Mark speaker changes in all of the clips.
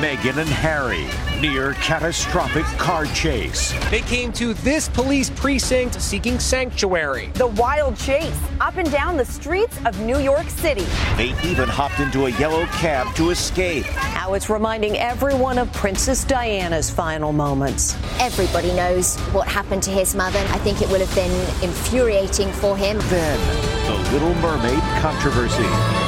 Speaker 1: Meghan and Harry, near catastrophic car chase.
Speaker 2: They came to this police precinct seeking sanctuary.
Speaker 3: The wild chase up and down the streets of New York City.
Speaker 1: They even hopped into a yellow cab to escape.
Speaker 4: Now it's reminding everyone of Princess Diana's final moments.
Speaker 5: Everybody knows what happened to his mother. I think it would have been infuriating for him.
Speaker 1: Then, the Little Mermaid controversy.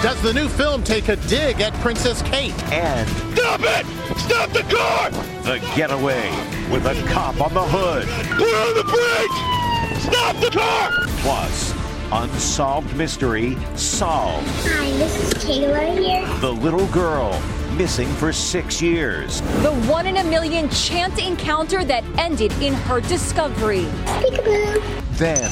Speaker 6: Does the new film take a dig at Princess Kate?
Speaker 1: And
Speaker 7: Stop it! Stop the car!
Speaker 1: The Getaway with a cop on the hood.
Speaker 7: Put on the brakes! Stop the car!
Speaker 1: Plus, unsolved mystery solved.
Speaker 8: Hi, this is Kayla here.
Speaker 1: The little girl missing for six years.
Speaker 9: The one in a million chance encounter that ended in her discovery.
Speaker 8: Peekaboo.
Speaker 1: Then,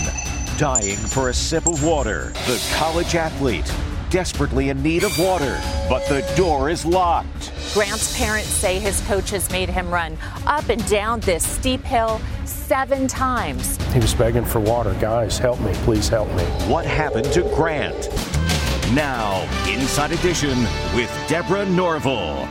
Speaker 1: dying for a sip of water. The college athlete desperately in need of water, but the door is locked.
Speaker 10: Grant's parents say his coaches made him run up and down this steep hill seven times.
Speaker 11: He was begging for water. Guys, help me. Please help me.
Speaker 1: What happened to Grant? Now, Inside Edition with Deborah Norville.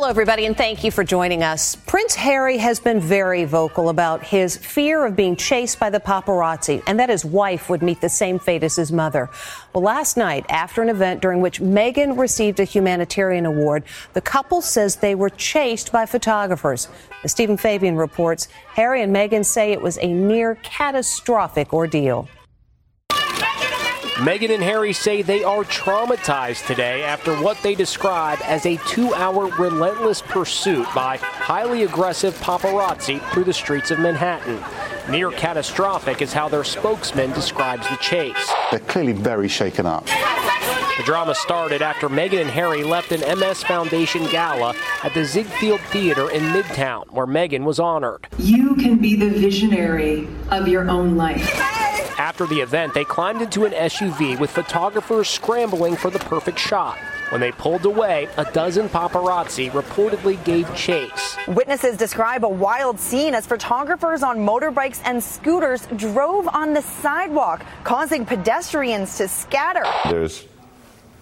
Speaker 4: Hello, everybody, and thank you for joining us. Prince Harry has been very vocal about his fear of being chased by the paparazzi and that his wife would meet the same fate as his mother. Well, last night, after an event during which Meghan received a humanitarian award, the couple says they were chased by photographers. As Steven Fabian reports, Harry and Meghan say it was a near catastrophic ordeal.
Speaker 2: Meghan and Harry say they are traumatized today after what they describe as a two hour relentless pursuit by highly aggressive paparazzi through the streets of Manhattan. Near catastrophic is how their spokesman describes the chase.
Speaker 12: They're clearly very shaken up.
Speaker 2: The drama started after Meghan and Harry left an MS Foundation gala at the Ziegfeld Theater in Midtown, where Meghan was honored.
Speaker 13: You can be the visionary of your own life.
Speaker 2: After the event, they climbed into an SUV with photographers scrambling for the perfect shot. When they pulled away, a dozen paparazzi reportedly gave chase.
Speaker 3: Witnesses describe a wild scene as photographers on motorbikes and scooters drove on the sidewalk, causing pedestrians to scatter.
Speaker 12: There's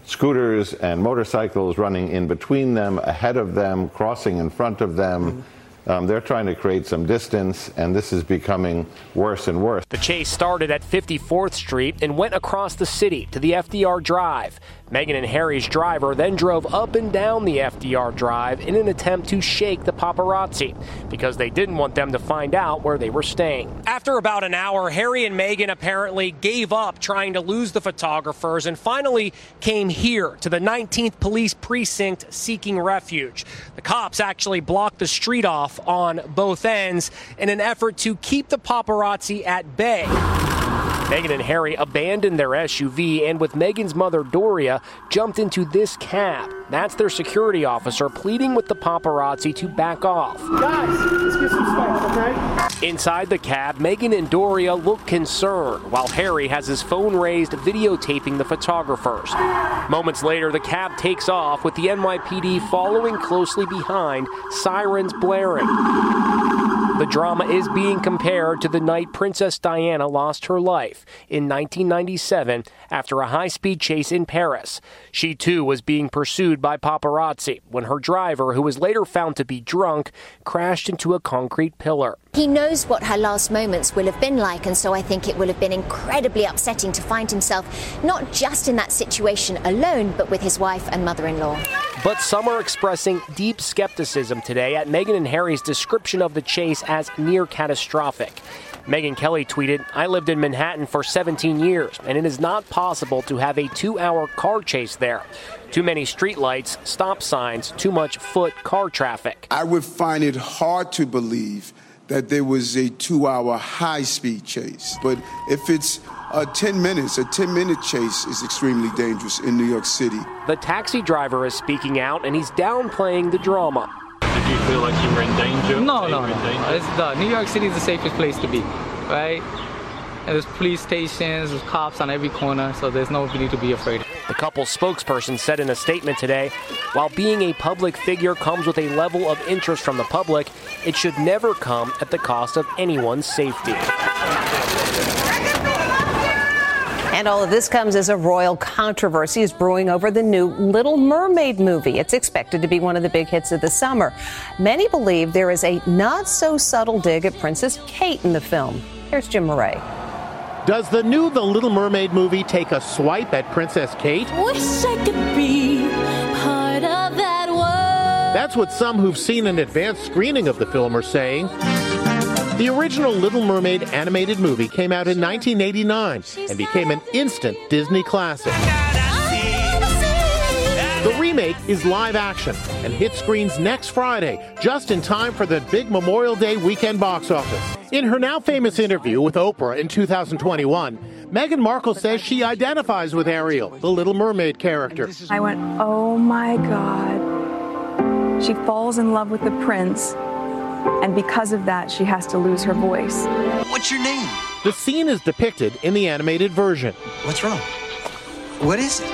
Speaker 12: scooters and motorcycles running in between them, ahead of them, crossing in front of them. Um, they're trying to create some distance, and this is becoming worse and worse.
Speaker 2: The chase started at 54th Street and went across the city to the FDR Drive. Meghan and Harry's driver then drove up and down the FDR Drive in an attempt to shake the paparazzi because they didn't want them to find out where they were staying. After about an hour, Harry and Meghan apparently gave up trying to lose the photographers and finally came here to the 19th Police Precinct seeking refuge. The cops actually blocked the street off on both ends in an effort to keep the paparazzi at bay. Meghan and Harry abandoned their SUV and, with Meghan's mother Doria, jumped into this cab. That's their security officer pleading with the paparazzi to back off.
Speaker 14: Guys, let's get some space, okay?
Speaker 2: Inside the cab, Meghan and Doria look concerned, while Harry has his phone raised videotaping the photographers. Moments later, the cab takes off with the NYPD following closely behind, sirens blaring. The drama is being compared to the night Princess Diana lost her life in 1997 after a high speed chase in Paris. She too was being pursued by paparazzi when her driver, who was later found to be drunk, crashed into a concrete pillar.
Speaker 5: He knows what her last moments will have been like, and so I think it will have been incredibly upsetting to find himself not just in that situation alone, but with his wife and mother in law.
Speaker 2: But some are expressing deep skepticism today at Meghan and Harry's description of the chase as near catastrophic. Megyn Kelly tweeted, I lived in Manhattan for 17 years, and it is not possible to have a two hour car chase there. Too many streetlights, stop signs, too much foot car traffic.
Speaker 15: I would find it hard to believe that there was a two hour high speed chase. But if it's uh, 10 minutes, a 10 minute chase is extremely dangerous in New York City.
Speaker 2: The taxi driver is speaking out and he's downplaying the drama.
Speaker 16: Did you feel like you were in danger?
Speaker 17: No, no, no. It's the, New York City is the safest place to be, right? And there's police stations, there's cops on every corner, so there's no need to be afraid.
Speaker 2: The couple's spokesperson said in a statement today while being a public figure comes with a level of interest from the public, it should never come at the cost of anyone's safety.
Speaker 4: And all of this comes as a royal controversy is brewing over the new Little Mermaid movie. It's expected to be one of the big hits of the summer. Many believe there is a not so subtle dig at Princess Kate in the film. Here's Jim Murray.
Speaker 6: Does the new The Little Mermaid movie take a swipe at Princess Kate?
Speaker 18: Wish I could be part of that world.
Speaker 6: That's what some who've seen an advanced screening of the film are saying. The original Little Mermaid animated movie came out in 1989 and became an instant Disney classic. The remake is live action and hits screens next Friday, just in time for the big Memorial Day weekend box office. In her now famous interview with Oprah in 2021, Meghan Markle says she identifies with Ariel, the Little Mermaid character.
Speaker 19: I went, oh my God. She falls in love with the prince, and because of that, she has to lose her voice.
Speaker 20: What's your name?
Speaker 6: The scene is depicted in the animated version.
Speaker 20: What's wrong? What is it?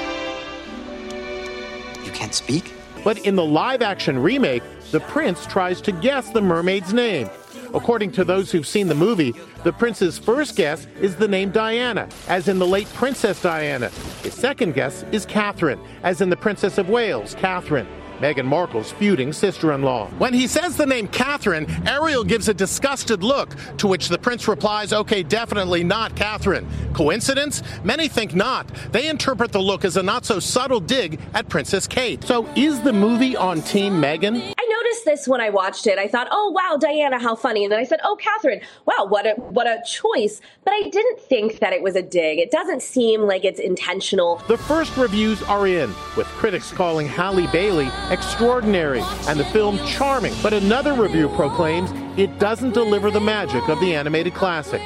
Speaker 20: You can't speak?
Speaker 6: But in the live action remake, the prince tries to guess the mermaid's name. According to those who've seen the movie, the prince's first guess is the name Diana, as in the late Princess Diana. His second guess is Catherine, as in the Princess of Wales, Catherine. Meghan Markle's feuding sister in law. When he says the name Catherine, Ariel gives a disgusted look, to which the prince replies, okay, definitely not Catherine. Coincidence? Many think not. They interpret the look as a not so subtle dig at Princess Kate. So is the movie on Team Meghan?
Speaker 21: Noticed this when I watched it. I thought, oh wow, Diana, how funny. And then I said, oh, Catherine, wow, what a what a choice. But I didn't think that it was a dig. It doesn't seem like it's intentional.
Speaker 6: The first reviews are in, with critics calling Halle Bailey extraordinary and the film charming. But another review proclaims it doesn't deliver the magic of the animated classic.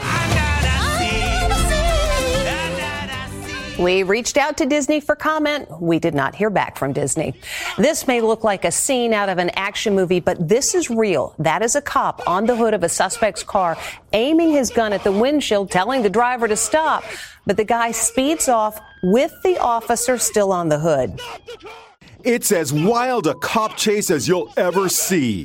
Speaker 4: We reached out to Disney for comment. We did not hear back from Disney. This may look like a scene out of an action movie, but this is real. That is a cop on the hood of a suspect's car, aiming his gun at the windshield, telling the driver to stop. But the guy speeds off with the officer still on the hood.
Speaker 22: It's as wild a cop chase as you'll ever see.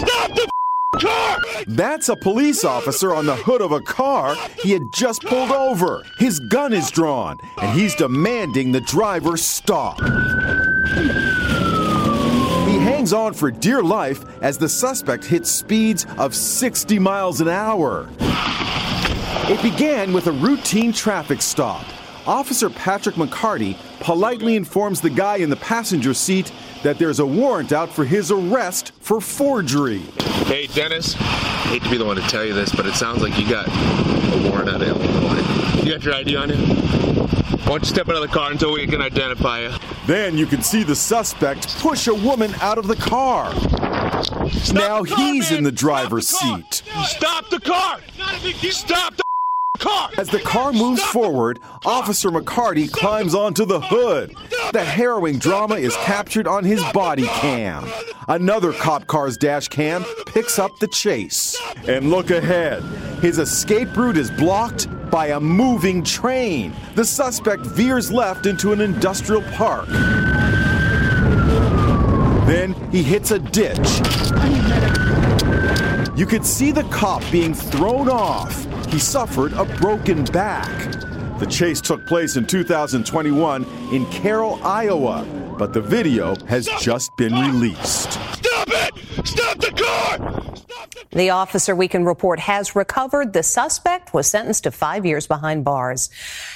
Speaker 22: That's a police officer on the hood of a car he had just pulled over. His gun is drawn, and he's demanding the driver stop. He hangs on for dear life as the suspect hits speeds of 60 miles an hour. It began with a routine traffic stop. Officer Patrick McCarty politely informs the guy in the passenger seat that there's a warrant out for his arrest for forgery.
Speaker 23: Hey, Dennis, hate to be the one to tell you this, but it sounds like you got a warrant out of Illinois. You got your ID on you? Why don't you step out of the car until we can identify you?
Speaker 22: Then you can see the suspect push a woman out of the car.
Speaker 23: Stop
Speaker 22: now
Speaker 23: the car,
Speaker 22: he's
Speaker 23: man.
Speaker 22: in the driver's
Speaker 23: Stop the car.
Speaker 22: seat.
Speaker 23: Stop the car! Stop the car!
Speaker 22: As the car moves forward, Officer McCarty climbs onto the hood. The harrowing drama is captured on his body cam. Another cop car's dash cam picks up the chase. And look ahead. His escape route is blocked by a moving train. The suspect veers left into an industrial park. Then he hits a ditch. You could see the cop being thrown off. He suffered a broken back. The chase took place in 2021 in Carroll, Iowa, but the video has just been released.
Speaker 24: Stop it! Stop the car!
Speaker 4: The officer, we can report, has recovered. The suspect was sentenced to five years behind bars.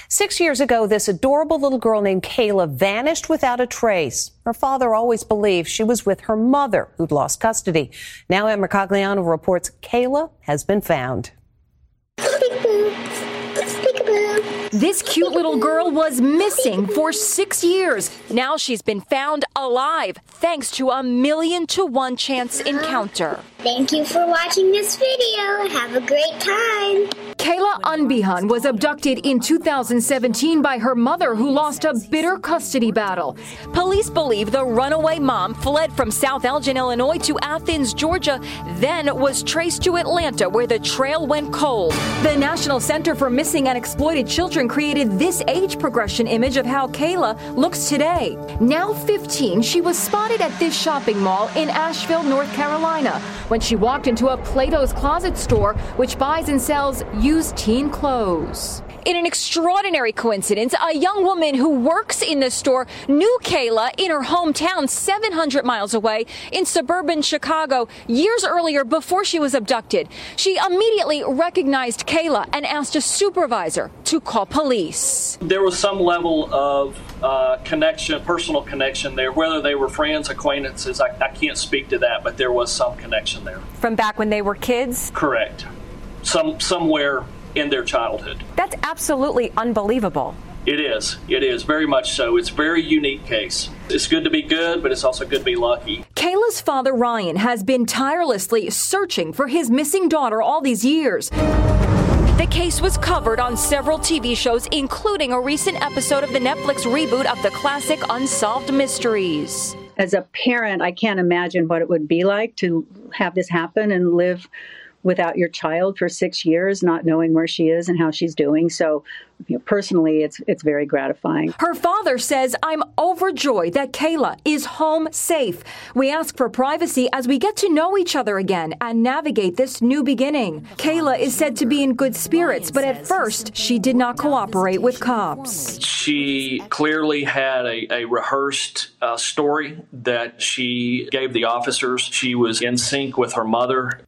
Speaker 4: Six years ago, this adorable little girl named Kayla vanished without a trace. Her father always believed she was with her mother, who'd lost custody. Now, Ann Mercogliano reports Kayla has been found.
Speaker 9: This cute little girl was missing for six years. Now she's been found alive thanks to a million to one chance encounter.
Speaker 25: Thank you for watching this video. Have a great time.
Speaker 9: Kayla Unbehaun was abducted in 2017 by her mother, who lost a bitter custody battle. Police believe the runaway mom fled from South Elgin, Illinois to Athens, Georgia, then was traced to Atlanta, where the trail went cold. The National Center for Missing and Exploited Children created this age progression image of how Kayla looks today. Now 15, she was spotted at this shopping mall in Asheville, North Carolina, when she walked into a Plato's Closet store, which buys and sells used teen clothes. In an extraordinary coincidence, a young woman who works in the store knew Kayla in her hometown 700 miles away in suburban Chicago years earlier before she was abducted. She immediately recognized Kayla and asked a supervisor to call police.
Speaker 26: There was some level of uh, connection, personal connection there. Whether they were friends, acquaintances, I, I can't speak to that, but there was some connection there.
Speaker 9: From back when they were kids?
Speaker 26: Correct. Some somewhere in their childhood.
Speaker 9: That's absolutely unbelievable.
Speaker 26: It is. It is very much so. It's a very unique case. It's good to be good, but it's also good to be lucky.
Speaker 9: Kayla's father, Ryan, has been tirelessly searching for his missing daughter all these years. The case was covered on several TV shows, including a recent episode of the Netflix reboot of the classic Unsolved Mysteries.
Speaker 27: As a parent, I can't imagine what it would be like to have this happen and live without your child for six years, not knowing where she is and how she's doing. So, you know, personally, it's it's very gratifying.
Speaker 9: Her father says, "I'm overjoyed that Kayla is home safe. We ask for privacy as we get to know each other again and navigate this new beginning." Kayla is said to be in good spirits, but at first she did not cooperate with cops.
Speaker 26: She clearly had a, a rehearsed uh, story that she gave the officers. She was in sync with her mother.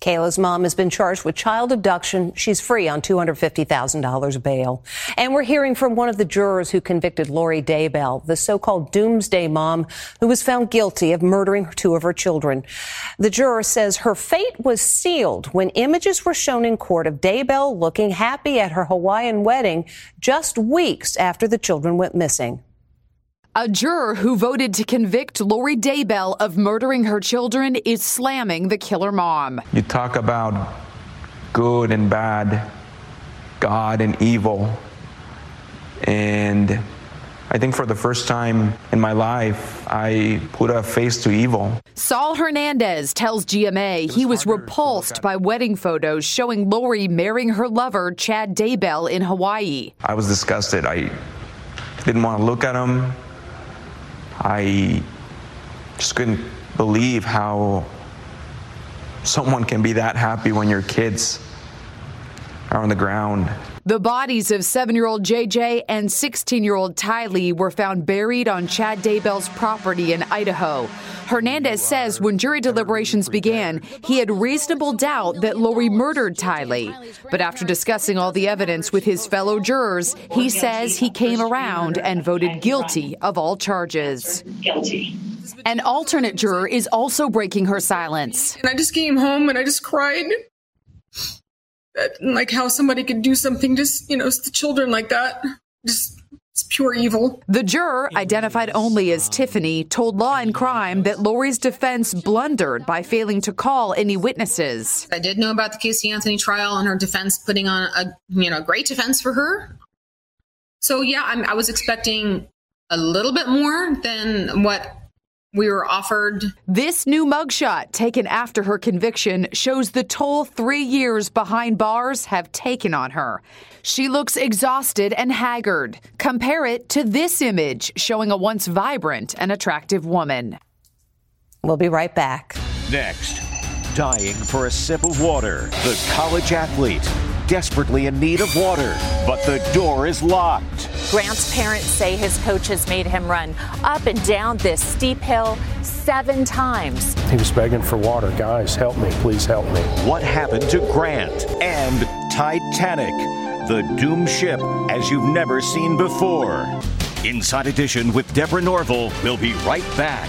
Speaker 4: Kayla's mom has been charged with child abduction. She's free on $250,000 bail. And we're hearing from one of the jurors who convicted Lori Daybell, the so-called doomsday mom who was found guilty of murdering two of her children. The juror says her fate was sealed when images were shown in court of Daybell looking happy at her Hawaiian wedding just weeks after the children went missing.
Speaker 28: A juror who voted to convict Lori Daybell of murdering her children is slamming the killer mom.
Speaker 29: You talk about good and bad, God and evil. And I think for the first time in my life, I put a face to evil.
Speaker 28: Saul Hernandez tells GMA he was repulsed by wedding photos showing Lori marrying her lover, Chad Daybell, in Hawaii.
Speaker 29: I was disgusted. I didn't want to look at him. I just couldn't believe how someone can be that happy when your kids are on the ground.
Speaker 28: The bodies of seven year old JJ and 16 year old Tylee were found buried on Chad Daybell's property in Idaho. Hernandez says when jury deliberations began, he had reasonable doubt that Lori murdered Tylee. But after discussing all the evidence with his fellow jurors, he says he came around and voted guilty of all charges.
Speaker 30: Guilty.
Speaker 28: An alternate juror is also breaking her silence.
Speaker 30: And I just came home and I just cried. That, like how somebody could do something just, you know, to children like that. Just it's pure evil.
Speaker 28: The juror, identified only as Tiffany, told Law and Crime that Lori's defense blundered by failing to call any witnesses.
Speaker 30: I did know about the Casey Anthony trial and her defense putting on a you know great defense for her. So yeah, I'm, I was expecting a little bit more than what we were offered.
Speaker 28: This new mugshot, taken after her conviction, shows the toll three years behind bars have taken on her. She looks exhausted and haggard. Compare it to this image showing a once vibrant and attractive woman.
Speaker 4: We'll be right back.
Speaker 31: Next, dying for a sip of water. The college athlete desperately in need of water, but the door is locked.
Speaker 32: Grant's parents say his coaches made him run up and down this steep hill seven times.
Speaker 2: He was begging for water. Guys, help me. Please help me.
Speaker 31: What happened to Grant and Titanic? The doomed ship as you've never seen before. Inside Edition with Deborah Norville. We'll be right back.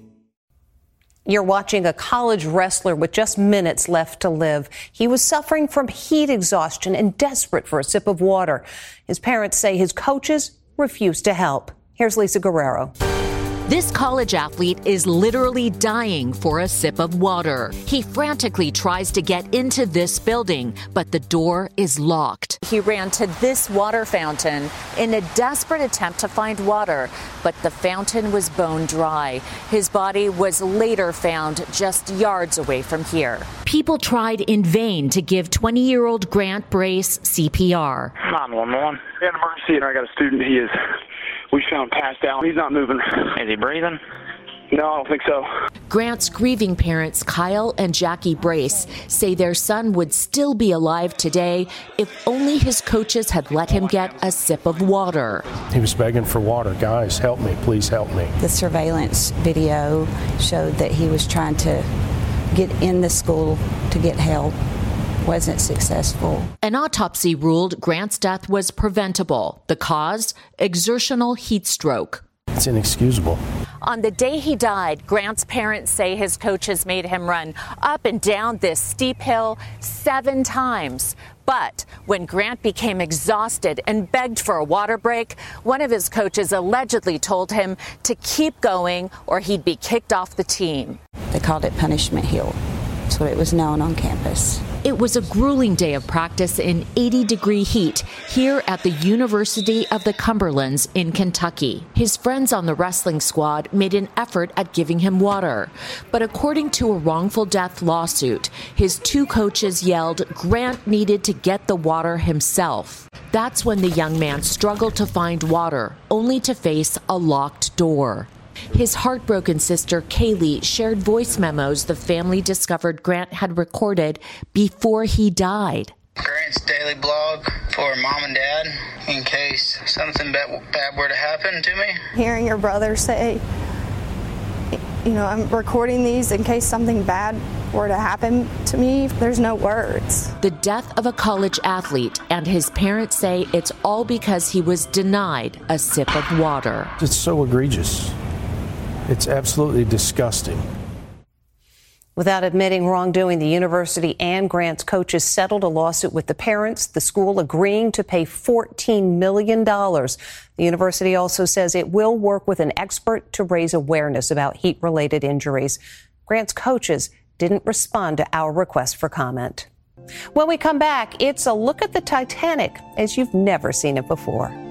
Speaker 4: You're watching a college wrestler with just minutes left to live. He was suffering from heat exhaustion and desperate for a sip of water. His parents say his coaches refused to help. Here's Lisa Guerrero.
Speaker 32: This college athlete is literally dying for a sip of water. He frantically tries to get into this building, but the door is locked. He ran to this water fountain in a desperate attempt to find water, but the fountain was bone dry. His body was later found just yards away from here. People tried in vain to give 20 year old Grant Brace CPR.
Speaker 33: 911. We had an emergency, and I got a student. He is, we found passed out. He's not moving. Is he breathing? No, I don't think so.
Speaker 32: Grant's grieving parents, Kyle and Jackie Brace, say their son would still be alive today if only his coaches had let him get a sip of water.
Speaker 2: He was begging for water. Guys, help me. Please help me.
Speaker 34: The surveillance video showed that he was trying to get in the school to get help. Wasn't successful.
Speaker 32: An autopsy ruled Grant's death was preventable. The cause? Exertional heat stroke.
Speaker 2: It's inexcusable.
Speaker 32: On the day he died, Grant's parents say his coaches made him run up and down this steep hill seven times. But when Grant became exhausted and begged for a water break, one of his coaches allegedly told him to keep going or he'd be kicked off the team.
Speaker 34: They called it Punishment Hill. That's what it was known on campus.
Speaker 32: It was a grueling day of practice in 80 degree heat here at the University of the Cumberlands in Kentucky. His friends on the wrestling squad made an effort at giving him water. But according to a wrongful death lawsuit, his two coaches yelled Grant needed to get the water himself. That's when the young man struggled to find water, only to face a locked door. His heartbroken sister, Kaylee, shared voice memos the family discovered Grant had recorded before he died.
Speaker 35: Grant's daily blog for mom and dad in case something bad, bad were to happen to me.
Speaker 36: Hearing your brother say, you know, I'm recording these in case something bad
Speaker 37: were to happen to me, there's no words.
Speaker 38: The death of a college athlete, and his parents say it's all because he was denied a sip of water.
Speaker 39: It's so egregious. It's absolutely disgusting.
Speaker 4: Without admitting wrongdoing, the university and Grant's coaches settled a lawsuit with the parents, the school agreeing to pay $14 million. The university also says it will work with an expert to raise awareness about heat related injuries. Grant's coaches didn't respond to our request for comment. When we come back, it's a look at the Titanic as you've never seen it before.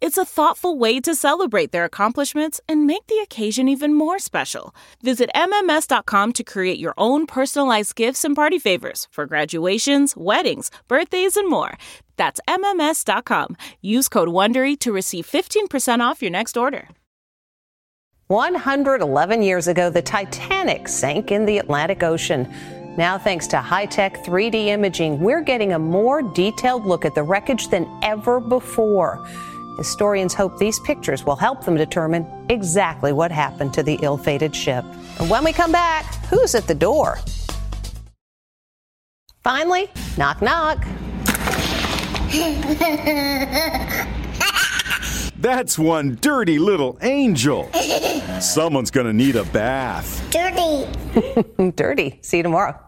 Speaker 40: It's a thoughtful way to celebrate their accomplishments and make the occasion even more special. Visit MMS.com to create your own personalized gifts and party favors for graduations, weddings, birthdays, and more. That's MMS.com. Use code WONDERY to receive 15% off your next order.
Speaker 4: 111 years ago, the Titanic sank in the Atlantic Ocean. Now, thanks to high tech 3D imaging, we're getting a more detailed look at the wreckage than ever before. Historians hope these pictures will help them determine exactly what happened to the ill fated ship. And when we come back, who's at the door? Finally, knock knock.
Speaker 22: That's one dirty little angel. Someone's gonna need a bath.
Speaker 4: Dirty. Dirty. See you tomorrow.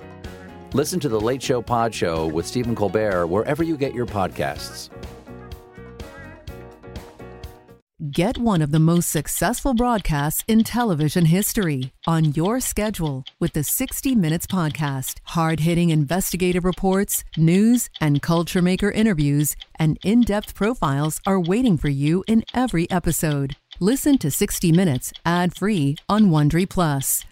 Speaker 41: Listen to the Late Show Pod Show with Stephen Colbert wherever you get your podcasts.
Speaker 36: Get one of the most successful broadcasts in television history on your schedule with the 60 Minutes Podcast. Hard hitting investigative reports, news, and culture maker interviews, and in depth profiles are waiting for you in every episode. Listen to 60 Minutes ad free on Wondery Plus